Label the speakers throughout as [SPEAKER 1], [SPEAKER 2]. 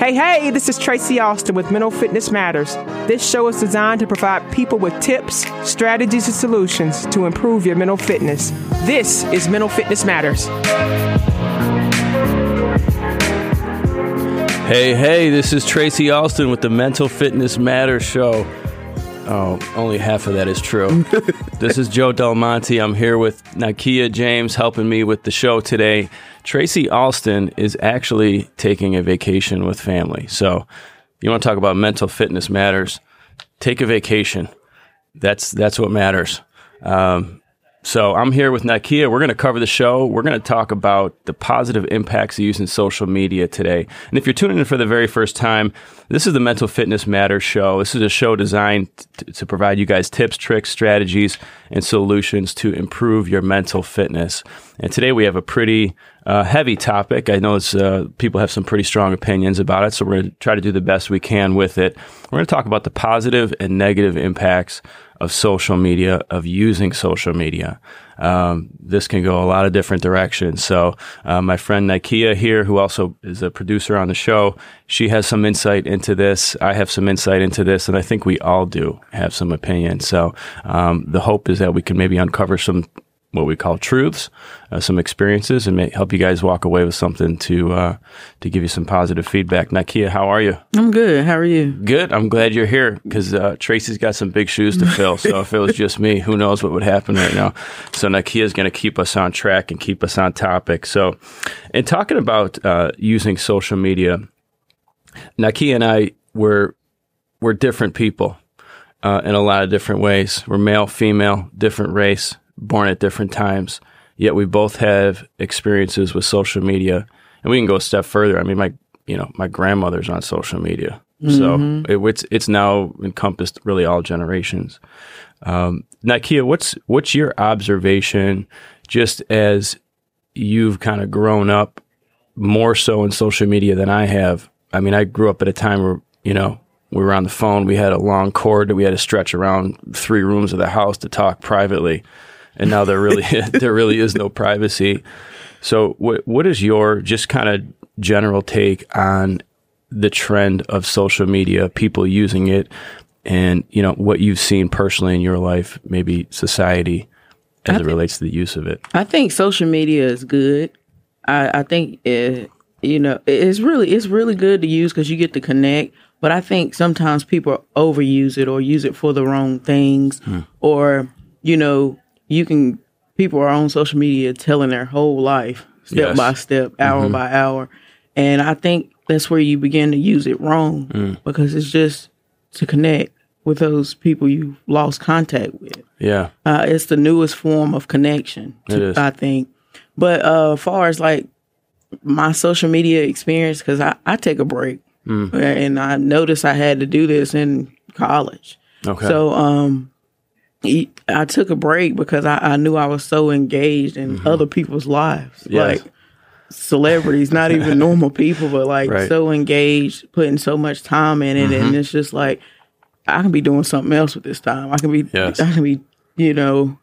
[SPEAKER 1] Hey, hey, this is Tracy Austin with Mental Fitness Matters. This show is designed to provide people with tips, strategies, and solutions to improve your mental fitness. This is Mental Fitness Matters.
[SPEAKER 2] Hey, hey, this is Tracy Austin with the Mental Fitness Matters Show. Oh, only half of that is true. this is Joe Del Monte. I'm here with Nakia James helping me with the show today. Tracy Austin is actually taking a vacation with family. So, you want to talk about mental fitness matters? Take a vacation. That's that's what matters. Um, so I'm here with Nakia. We're going to cover the show. We're going to talk about the positive impacts of using social media today. And if you're tuning in for the very first time, this is the Mental Fitness Matters show. This is a show designed to, to provide you guys tips, tricks, strategies, and solutions to improve your mental fitness. And today we have a pretty uh, heavy topic. I know uh, people have some pretty strong opinions about it, so we're going to try to do the best we can with it. We're going to talk about the positive and negative impacts of social media, of using social media. Um, this can go a lot of different directions. So, uh, my friend Nakia here, who also is a producer on the show, she has some insight into this. I have some insight into this, and I think we all do have some opinion. So, um, the hope is that we can maybe uncover some what we call truths, uh, some experiences, and may help you guys walk away with something to uh, to give you some positive feedback. Nakia, how are you?
[SPEAKER 3] I'm good. How are you?
[SPEAKER 2] Good. I'm glad you're here because uh, Tracy's got some big shoes to fill. so if it was just me, who knows what would happen right now? So Nakia is going to keep us on track and keep us on topic. So, in talking about uh, using social media, Nakia and I were we're different people. Uh, in a lot of different ways. We're male, female, different race, born at different times, yet we both have experiences with social media. And we can go a step further. I mean, my you know my grandmother's on social media, mm-hmm. so it, it's it's now encompassed really all generations. Um, Nakia, what's what's your observation, just as you've kind of grown up more so in social media than I have? I mean, I grew up at a time where you know we were on the phone. We had a long cord that we had to stretch around three rooms of the house to talk privately and now there really there really is no privacy. So, what what is your just kind of general take on the trend of social media, people using it, and you know what you've seen personally in your life, maybe society, as it relates to the use of it?
[SPEAKER 3] I think social media is good. I, I think it, you know it's really it's really good to use because you get to connect. But I think sometimes people overuse it or use it for the wrong things, hmm. or you know you can people are on social media telling their whole life step yes. by step, hour mm-hmm. by hour, and I think that's where you begin to use it wrong mm. because it's just to connect with those people you lost contact with.
[SPEAKER 2] Yeah,
[SPEAKER 3] uh, it's the newest form of connection. To, I think, but uh, as far as like my social media experience, because I, I take a break, mm. and I noticed I had to do this in college. Okay. So um, I took a break because I, I knew I was so engaged in mm-hmm. other people's lives, yes. like celebrities, not even normal people, but like right. so engaged, putting so much time in it, mm-hmm. and it's just like I can be doing something else with this time. I can be, yes. I can be, you know,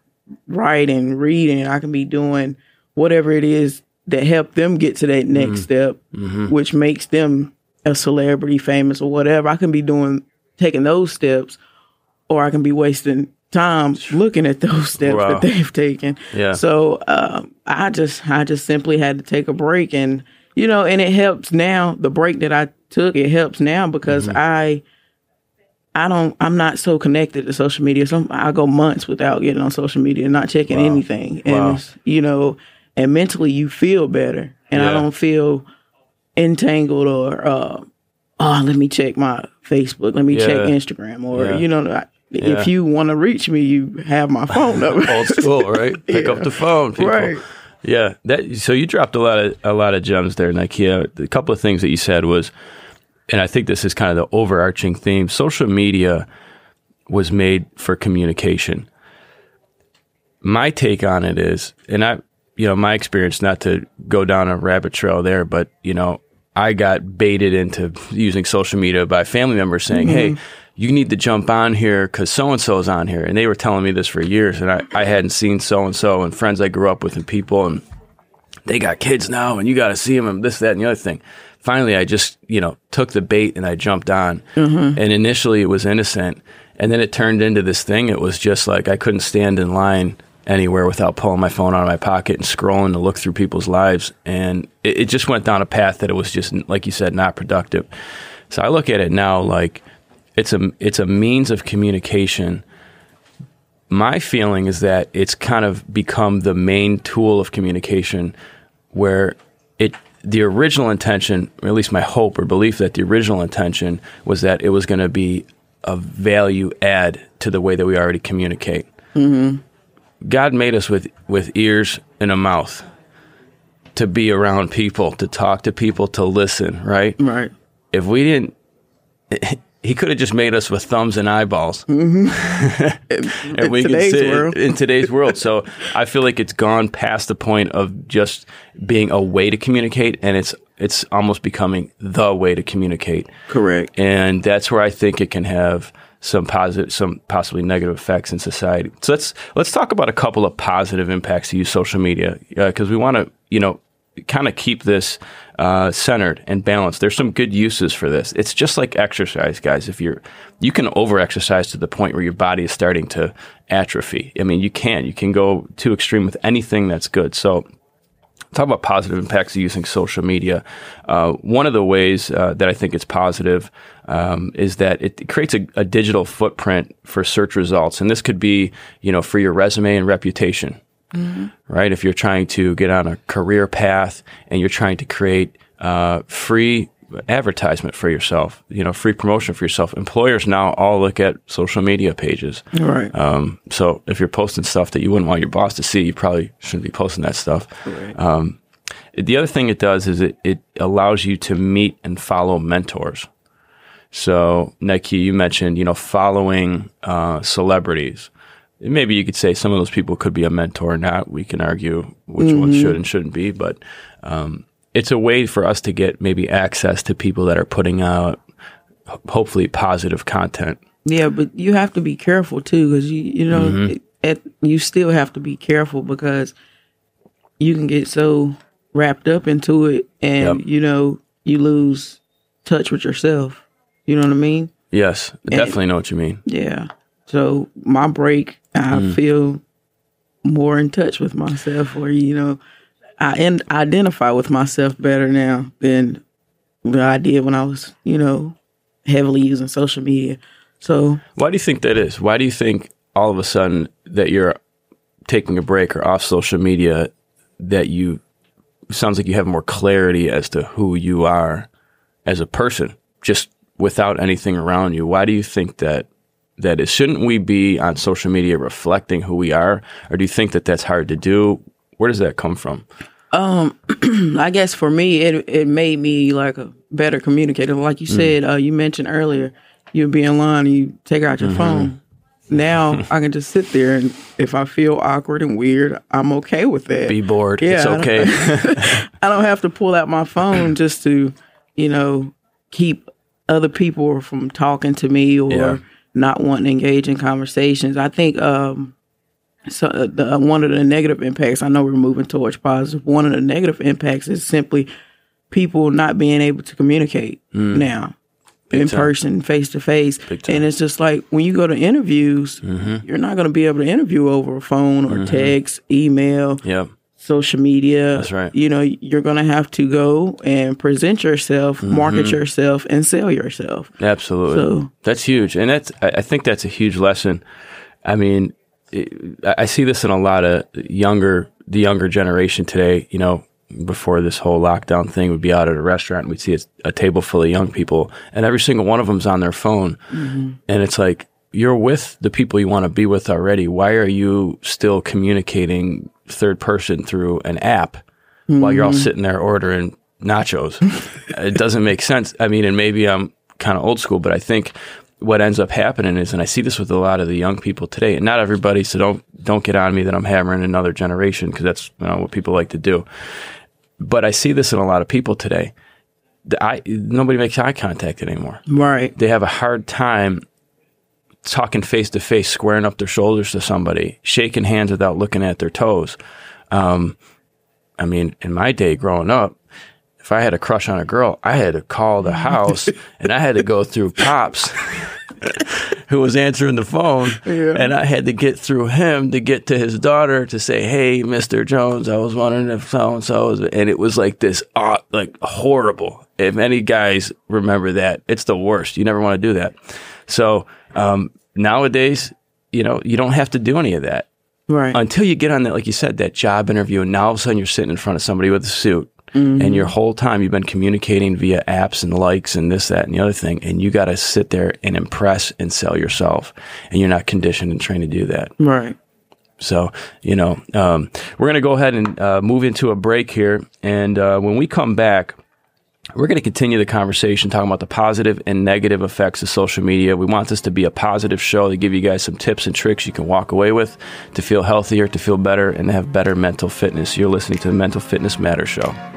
[SPEAKER 3] writing, reading. I can be doing whatever it is that help them get to that next mm-hmm. step, mm-hmm. which makes them a celebrity, famous, or whatever. I can be doing taking those steps, or I can be wasting time looking at those steps wow. that they've taken. Yeah. So um, I just I just simply had to take a break, and you know, and it helps now. The break that I took it helps now because mm-hmm. I. I don't. I'm not so connected to social media. So I go months without getting on social media, and not checking wow. anything, and wow. you know, and mentally you feel better, and yeah. I don't feel entangled or uh, oh, let me check my Facebook, let me yeah. check Instagram, or yeah. you know, yeah. If you want to reach me, you have my phone number.
[SPEAKER 2] Old school, right? Pick yeah. up the phone, people. Right. Yeah. That so you dropped a lot of a lot of gems there, Nakia. A couple of things that you said was, and I think this is kind of the overarching theme. Social media was made for communication. My take on it is, and I, you know, my experience, not to go down a rabbit trail there, but you know, I got baited into using social media by family members saying, mm-hmm. "Hey." You need to jump on here because so and so is on here. And they were telling me this for years, and I, I hadn't seen so and so and friends I grew up with and people, and they got kids now, and you got to see them and this, that, and the other thing. finally I just, you know, took the bait and I jumped on. Mm-hmm. And initially it was innocent. And then it turned into this thing. It was just like I couldn't stand in line anywhere without pulling my phone out of my pocket and scrolling to look through people's lives. And it, it just went down a path that it was just, like you said, not productive. So I look at it now like it's a it's a means of communication. My feeling is that it's kind of become the main tool of communication where it the original intention, or at least my hope or belief that the original intention was that it was going to be a value add to the way that we already communicate. Mm-hmm. God made us with, with ears and a mouth to be around people, to talk to people, to listen, right?
[SPEAKER 3] Right.
[SPEAKER 2] If we didn't, he could have just made us with thumbs and eyeballs.
[SPEAKER 3] Mm-hmm. and we could sit world.
[SPEAKER 2] in today's world. So I feel like it's gone past the point of just being a way to communicate and it's it's almost becoming the way to communicate.
[SPEAKER 3] Correct.
[SPEAKER 2] And that's where I think it can have some positive, some possibly negative effects in society. So let's let's talk about a couple of positive impacts to use social media because uh, we want to, you know, kind of keep this uh, centered and balanced. There's some good uses for this. It's just like exercise, guys. If you're, you can over exercise to the point where your body is starting to atrophy. I mean, you can. You can go too extreme with anything that's good. So talk about positive impacts of using social media. Uh, one of the ways uh, that I think it's positive um, is that it creates a, a, digital footprint for search results, and this could be, you know, for your resume and reputation. Mm-hmm. Right, if you're trying to get on a career path and you're trying to create uh, free advertisement for yourself, you know, free promotion for yourself. Employers now all look at social media pages.
[SPEAKER 3] Right.
[SPEAKER 2] Um, so if you're posting stuff that you wouldn't want your boss to see, you probably shouldn't be posting that stuff. Right. Um, the other thing it does is it, it allows you to meet and follow mentors. So, Nakia, you mentioned, you know, following uh, celebrities. Maybe you could say some of those people could be a mentor or not. We can argue which mm-hmm. ones should and shouldn't be, but um, it's a way for us to get maybe access to people that are putting out hopefully positive content.
[SPEAKER 3] Yeah, but you have to be careful too, because you you know mm-hmm. you still have to be careful because you can get so wrapped up into it, and yep. you know you lose touch with yourself. You know what I mean?
[SPEAKER 2] Yes, I definitely know what you mean.
[SPEAKER 3] Yeah. So my break, I mm. feel more in touch with myself, or you know, I identify with myself better now than I did when I was, you know, heavily using social media. So,
[SPEAKER 2] why do you think that is? Why do you think all of a sudden that you're taking a break or off social media that you sounds like you have more clarity as to who you are as a person just without anything around you? Why do you think that that is? Shouldn't we be on social media reflecting who we are, or do you think that that's hard to do? Where does that come from?
[SPEAKER 3] Um, I guess for me, it it made me like a better communicator. Like you mm. said, uh, you mentioned earlier, you'd be in line and you take out your mm-hmm. phone. Now I can just sit there and if I feel awkward and weird, I'm okay with that.
[SPEAKER 2] Be bored. Yeah, it's okay.
[SPEAKER 3] I don't have to pull out my phone just to, you know, keep other people from talking to me or yeah. Not wanting to engage in conversations. I think um, so uh, the, uh, one of the negative impacts i know we're moving towards positive one of the negative impacts is simply people not being able to communicate mm. now Big in time. person face to face and it's just like when you go to interviews mm-hmm. you're not going to be able to interview over a phone or mm-hmm. text email
[SPEAKER 2] yep.
[SPEAKER 3] Social media
[SPEAKER 2] that's right
[SPEAKER 3] you know you're going to have to go and present yourself mm-hmm. market yourself and sell yourself
[SPEAKER 2] absolutely so, that's huge and that's i think that's a huge lesson i mean I see this in a lot of younger, the younger generation today. You know, before this whole lockdown thing, we'd be out at a restaurant and we'd see a, a table full of young people, and every single one of them's on their phone, mm-hmm. and it's like you're with the people you want to be with already. Why are you still communicating third person through an app mm-hmm. while you're all mm-hmm. sitting there ordering nachos? it doesn't make sense. I mean, and maybe I'm kind of old school, but I think what ends up happening is, and I see this with a lot of the young people today, and not everybody, so don't don't get on me that I'm hammering another generation because that's you know, what people like to do. But I see this in a lot of people today. I, nobody makes eye contact anymore.
[SPEAKER 3] Right.
[SPEAKER 2] They have a hard time talking face to face, squaring up their shoulders to somebody, shaking hands without looking at their toes. Um, I mean, in my day growing up, if I had a crush on a girl, I had to call the house and I had to go through pops. who was answering the phone, yeah. and I had to get through him to get to his daughter to say, "Hey, Mister Jones, I was wondering if so and so," and it was like this, uh, like horrible. If any guys remember that, it's the worst. You never want to do that. So um, nowadays, you know, you don't have to do any of that.
[SPEAKER 3] Right.
[SPEAKER 2] Until you get on that, like you said, that job interview, and now all of a sudden you're sitting in front of somebody with a suit Mm-hmm. And your whole time you've been communicating via apps and likes and this, that, and the other thing. And you got to sit there and impress and sell yourself. And you're not conditioned and trained to do that.
[SPEAKER 3] Right.
[SPEAKER 2] So, you know, um, we're going to go ahead and uh, move into a break here. And uh, when we come back, we're going to continue the conversation talking about the positive and negative effects of social media. We want this to be a positive show to give you guys some tips and tricks you can walk away with to feel healthier, to feel better, and to have better mental fitness. You're listening to the Mental Fitness Matters Show.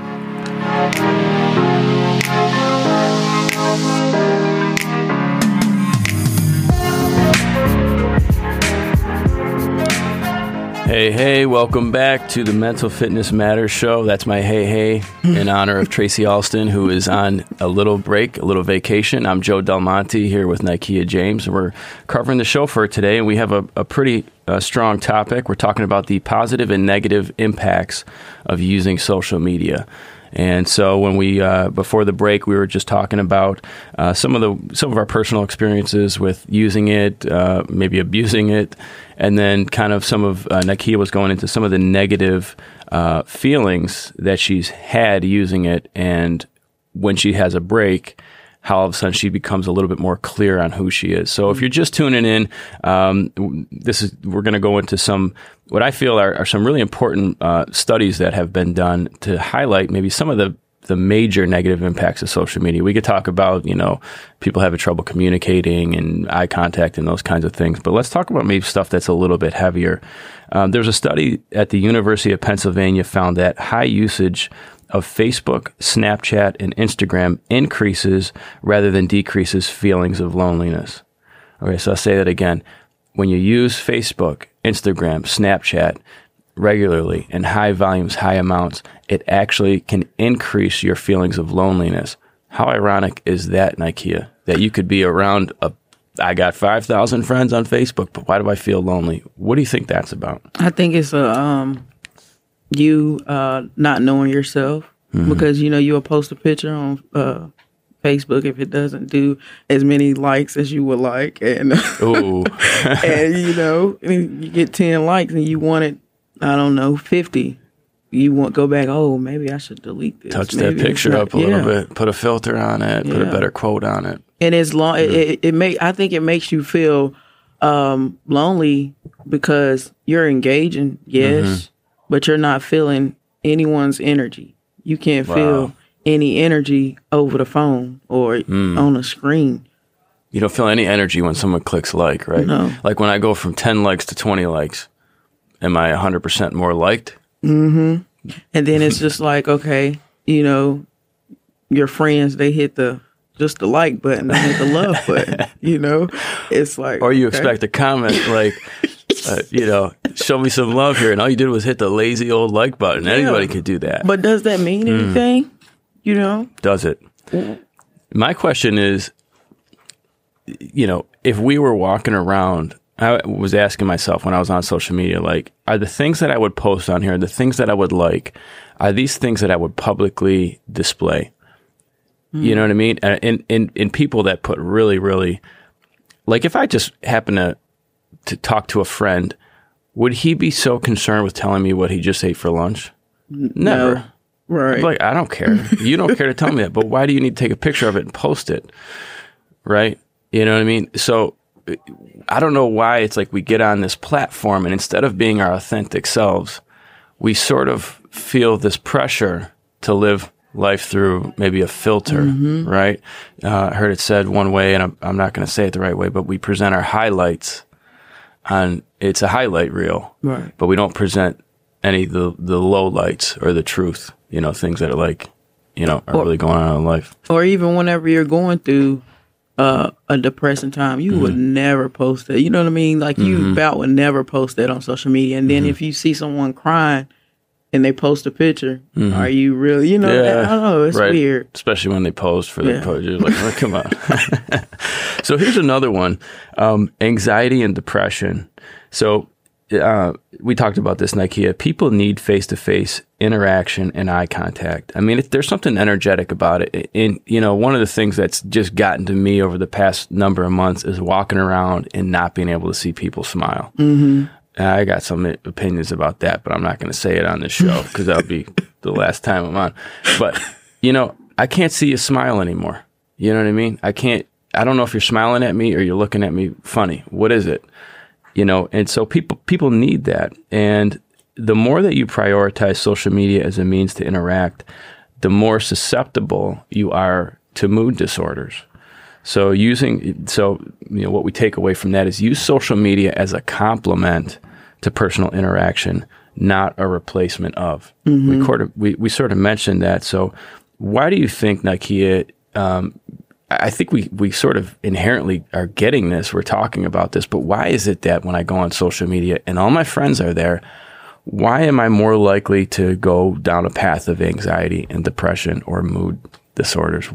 [SPEAKER 2] Hey, hey, welcome back to the Mental Fitness Matters show. That's my hey, hey, in honor of Tracy Austin, who is on a little break, a little vacation. I'm Joe Del Monte here with Nakia James, and we're covering the show for today. And we have a, a pretty uh, strong topic. We're talking about the positive and negative impacts of using social media. And so when we uh, before the break, we were just talking about uh, some of the some of our personal experiences with using it, uh, maybe abusing it, and then kind of some of uh, Nakia was going into some of the negative uh, feelings that she's had using it, and when she has a break, how all of a sudden she becomes a little bit more clear on who she is. So if you're just tuning in, um, this is we're going to go into some what I feel are, are some really important uh, studies that have been done to highlight maybe some of the the major negative impacts of social media. We could talk about, you know, people having trouble communicating and eye contact and those kinds of things. But let's talk about maybe stuff that's a little bit heavier. Um, there's a study at the University of Pennsylvania found that high usage of Facebook, Snapchat, and Instagram increases rather than decreases feelings of loneliness. Okay, so I'll say that again. When you use Facebook, Instagram, Snapchat regularly in high volumes, high amounts, it actually can increase your feelings of loneliness. How ironic is that, Nakia? That you could be around a I got 5,000 friends on Facebook, but why do I feel lonely? What do you think that's about?
[SPEAKER 3] I think it's a um, you uh, not knowing yourself mm-hmm. because you know you'll post a picture on uh, Facebook if it doesn't do as many likes as you would like, and and you know you get ten likes and you want it, I don't know, fifty. You want go back? Oh, maybe I should delete this.
[SPEAKER 2] Touch
[SPEAKER 3] maybe
[SPEAKER 2] that picture not, up a yeah. little bit. Put a filter on it. Yeah. Put a better quote on it.
[SPEAKER 3] And as long it, it, it make I think it makes you feel um, lonely because you're engaging, yes, mm-hmm but you're not feeling anyone's energy. You can't wow. feel any energy over the phone or mm. on the screen.
[SPEAKER 2] You don't feel any energy when someone clicks like, right?
[SPEAKER 3] No.
[SPEAKER 2] Like when I go from 10 likes to 20 likes, am I 100% more liked?
[SPEAKER 3] Mm-hmm. And then it's just like, okay, you know, your friends, they hit the just the like button, I hit the love button, you know? It's like
[SPEAKER 2] Or you okay. expect a comment like uh, you know, show me some love here. And all you did was hit the lazy old like button. Yeah. Anybody could do that.
[SPEAKER 3] But does that mean mm. anything? Mm. You know?
[SPEAKER 2] Does it? Mm. My question is, you know, if we were walking around, I was asking myself when I was on social media, like, are the things that I would post on here, the things that I would like, are these things that I would publicly display? Mm. You know what I mean? And, and, and people that put really, really, like if I just happen to to talk to a friend, would he be so concerned with telling me what he just ate for lunch? Never. No.
[SPEAKER 3] Right.
[SPEAKER 2] like, I don't care. You don't care to tell me that, but why do you need to take a picture of it and post it? Right? You know what I mean? So I don't know why it's like we get on this platform and instead of being our authentic selves, we sort of feel this pressure to live life through maybe a filter, mm-hmm. right? Uh, I heard it said one way, and I'm, I'm not going to say it the right way, but we present our highlights on it's a highlight reel,
[SPEAKER 3] right?
[SPEAKER 2] But we don't present any the the low lights or the truth. You know, things that are like, you know, are or, really going on in life.
[SPEAKER 3] Or even whenever you're going through uh, a depressing time, you mm-hmm. would never post that. You know what I mean? Like you mm-hmm. about would never post that on social media. And then mm-hmm. if you see someone crying, and they post a picture. Mm-hmm. Are you really? You know, yeah, I don't know. It's right. weird,
[SPEAKER 2] especially when they pose for the yeah. pose. like, oh, come on. so here's another one: um, anxiety and depression. So uh, we talked about this Nakia. People need face to face interaction and eye contact. I mean, there's something energetic about it. And, you know, one of the things that's just gotten to me over the past number of months is walking around and not being able to see people smile. Mm-hmm. I got some opinions about that, but I'm not going to say it on this show because that'll be the last time I'm on. But, you know, I can't see you smile anymore. You know what I mean? I can't, I don't know if you're smiling at me or you're looking at me funny. What is it? you know, and so people people need that. And the more that you prioritize social media as a means to interact, the more susceptible you are to mood disorders. So using so you know what we take away from that is use social media as a complement to personal interaction, not a replacement of. Mm-hmm. We, sort of, we we sort of mentioned that. So why do you think Nakia um, I think we, we sort of inherently are getting this. We're talking about this, but why is it that when I go on social media and all my friends are there, why am I more likely to go down a path of anxiety and depression or mood disorders?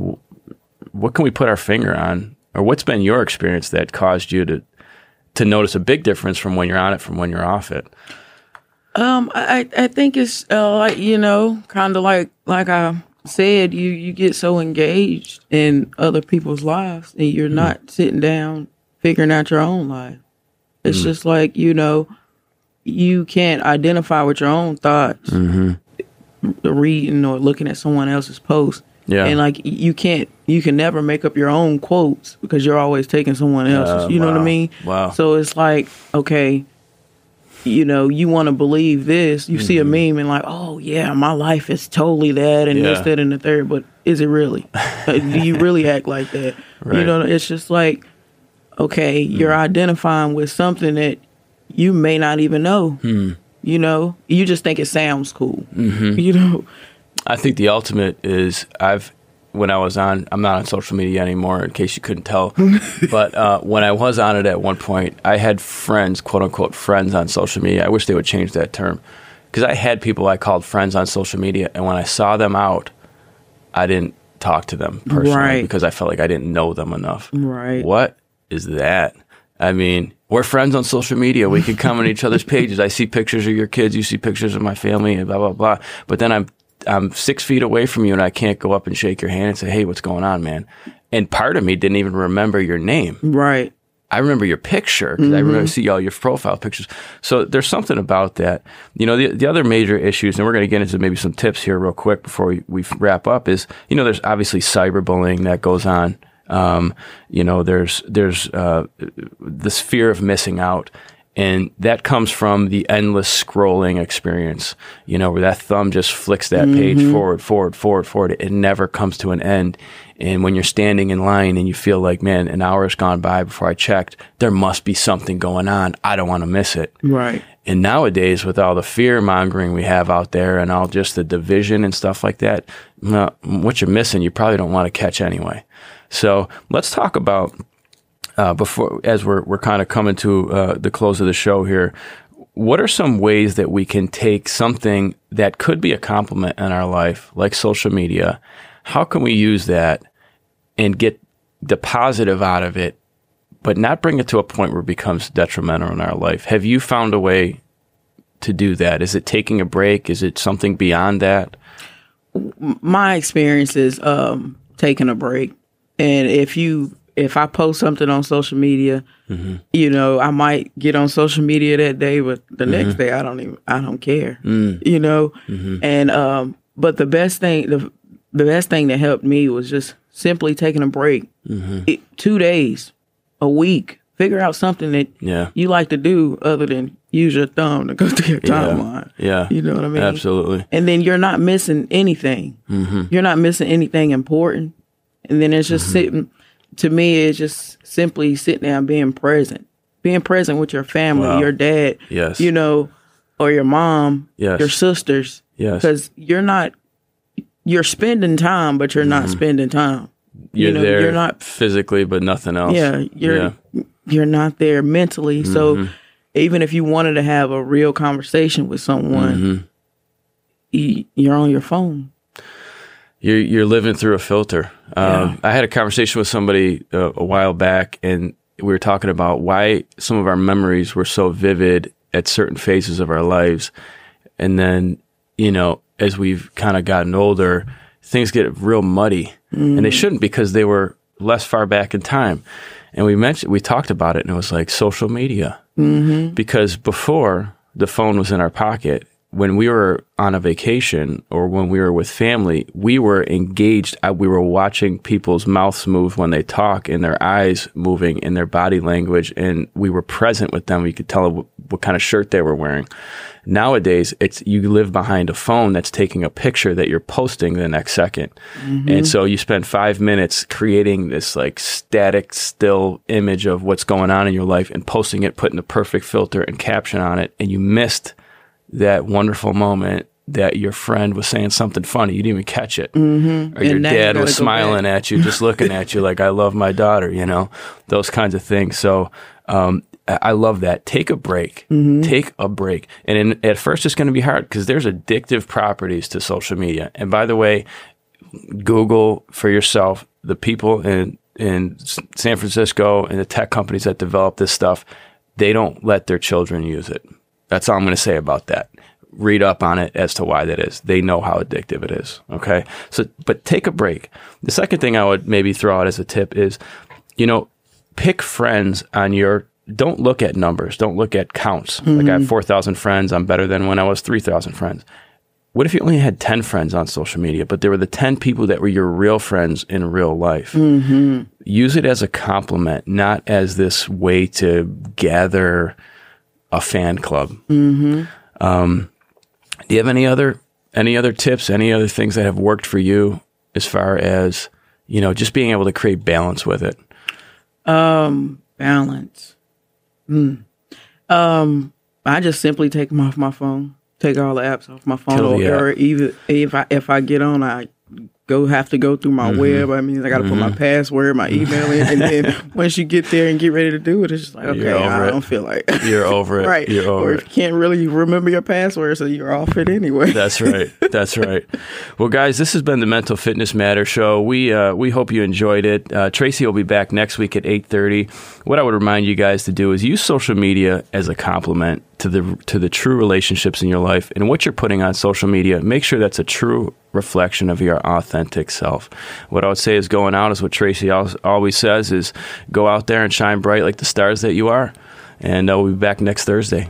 [SPEAKER 2] What can we put our finger on? Or what's been your experience that caused you to to notice a big difference from when you're on it from when you're off it?
[SPEAKER 3] Um, I I think it's uh, like you know, kind of like like I said, you you get so engaged in other people's lives, and you're mm not sitting down figuring out your own life. It's mm just like you know, you can't identify with your own thoughts, mm-hmm. reading or looking at someone else's post. Yeah, and like you can't, you can never make up your own quotes because you're always taking someone else's. Uh, you know what I mean?
[SPEAKER 2] Wow.
[SPEAKER 3] So it's like, okay, you know, you want to believe this. You mm-hmm. see a mm-hmm. meme and like, oh yeah, my life is totally that and yeah. this, that, and the third. But is it really? Do you really act like that? Right. You know, it's just like, okay, mm you're identifying with something that you may not even know. Mm. You know, you just think it sounds cool. Mm-hmm. You know.
[SPEAKER 2] I think the ultimate is I've when I was on, I'm not on social media anymore, in case you couldn't tell. but uh, when I was on it at one point, I had friends, quote unquote, friends on social media. I wish they would change that term because I had people I called friends on social media, and when I saw them out, I didn't talk to them personally right. because I felt like I didn't know them enough.
[SPEAKER 3] Right.
[SPEAKER 2] What is that? I mean, we're friends on social media. We can comment on each other's pages. I see pictures of your kids. You see pictures of my family and blah, blah, blah. But then I'm I'm six feet away from you and I can't go up and shake your hand and say, Hey, what's going on, man? And part of me didn't even remember your name.
[SPEAKER 3] Right.
[SPEAKER 2] I remember your picture because mm-hmm. I remember see all your profile pictures. So there's something about that. You know, the, the other major issues, and we're going to get into maybe some tips here real quick before we, we wrap up is, you know, there's obviously cyberbullying that goes on. Um, you know, there's, there's, uh, this fear of missing out. And that comes from the endless scrolling experience, you know, where that thumb just flicks that mm-hmm. page forward, forward, forward, forward. It never comes to an end. And when you're standing in line and you feel like, man, an hour has gone by before I checked, there must be something going on. I don't want to miss it.
[SPEAKER 3] Right.
[SPEAKER 2] And nowadays, with all the fear mongering we have out there and all just the division and stuff like that, what you're missing, you probably don't want to catch anyway. So let's talk about uh, before as we're we're kind of coming to uh, the close of the show here. What are some ways that we can take something that could be a compliment in our life, like social media? How can we use that and get the positive out of it, but not bring it to a point where it becomes detrimental in our life? Have you found a way to do that? Is it taking a break? Is it something beyond that?
[SPEAKER 3] My experience is um, taking a break. And if you if I post something on social media, mm-hmm. you know, I might get on social media that day, but the mm-hmm. next day I don't even I don't care. Mm. You know? Mm-hmm. And um but the best thing the the best thing that helped me was just simply taking a break. Mm-hmm. It, 2 days, a week. Figure out something that
[SPEAKER 2] yeah.
[SPEAKER 3] you like to do other than use your thumb to go through your timeline.
[SPEAKER 2] Yeah. yeah.
[SPEAKER 3] You know what I mean?
[SPEAKER 2] Absolutely.
[SPEAKER 3] And then you're not missing anything. Mm-hmm. You're not missing anything important. And then it's just mm-hmm. sitting to me, it's just simply sitting down, being present, being present with your family, wow. your dad,
[SPEAKER 2] yes,
[SPEAKER 3] you know, or your mom,
[SPEAKER 2] yes.
[SPEAKER 3] your sisters,
[SPEAKER 2] yes,
[SPEAKER 3] because you're not, you're spending time, but you're mm-hmm. not spending time.
[SPEAKER 2] You're you know, there, you're not physically, but nothing else.
[SPEAKER 3] Yeah, you're yeah. you're not there mentally. Mm-hmm. So even if you wanted to have a real conversation with someone, mm-hmm. you're on your phone.
[SPEAKER 2] You're you're living through a filter. Um, yeah. I had a conversation with somebody uh, a while back, and we were talking about why some of our memories were so vivid at certain phases of our lives, and then you know as we've kind of gotten older, things get real muddy, mm. and they mm. shouldn't because they were less far back in time. And we mentioned we talked about it, and it was like social media mm-hmm. because before the phone was in our pocket when we were on a vacation or when we were with family, we were engaged. We were watching people's mouths move when they talk and their eyes moving in their body language. And we were present with them. We could tell what, what kind of shirt they were wearing. Nowadays, it's you live behind a phone that's taking a picture that you're posting the next 2nd mm-hmm. And so you spend five minutes creating this like static, still image of what's going on in your life and posting it, putting the perfect filter and caption on it. And you missed that wonderful moment that your friend was saying something funny. You didn't even catch it. Mm-hmm. Or your dad was smiling at you, just looking at you like, I love my daughter, you know, those kinds of things. So, um, I love that. Take a break. Mm-hmm. Take a break. And in, at first, it's going to be hard because there's addictive properties to social media. And by the way, Google for yourself the people in in San Francisco and the tech companies that develop this stuff. They don't let their children use it. That's all I'm going to say about that. Read up on it as to why that is. They know how addictive it is. Okay. So, but take a break. The second thing I would maybe throw out as a tip is, you know, pick friends on your, don't look at numbers. Don't look at counts. Mm-hmm. Like I have mm-hmm. 4,000 friends. I'm better than when I was 3,000 friends. What if you only had 10 friends on social media, but there were the 10 people that were your real friends in real life? Mm-hmm. Use it as a compliment, not as this way to gather a fan club. Mm-hmm. Um, do you have any other any other tips? Any other things that have worked for you as far as you know, just being able to create balance with it?
[SPEAKER 3] Um, balance. Mm. Um, I just simply take them off my phone. Take all the apps off my phone, or, or even if I if I get on, I go have to go through my mm-hmm. web. I mean, I got to mm-hmm. put my mm-hmm. password, my email in, and then once you get there and get ready to do it, it's just like okay, I don't feel like
[SPEAKER 2] you're over it,
[SPEAKER 3] right?
[SPEAKER 2] You're over
[SPEAKER 3] or it. you can't really remember your password, so you're off it anyway.
[SPEAKER 2] That's right. That's right. well, guys, this has been the Mental Fitness Matter show. We uh, we hope you enjoyed it. Uh, Tracy will be back next week at eight thirty. What I would remind you guys to do is use social media as a compliment to the to the true relationships in your life and what you're putting on social media. Make sure that's a true reflection of your authentic self. What I would say is going out is what Tracy always says is go out there and shine bright like the stars that you are. And uh, we'll be back next Thursday.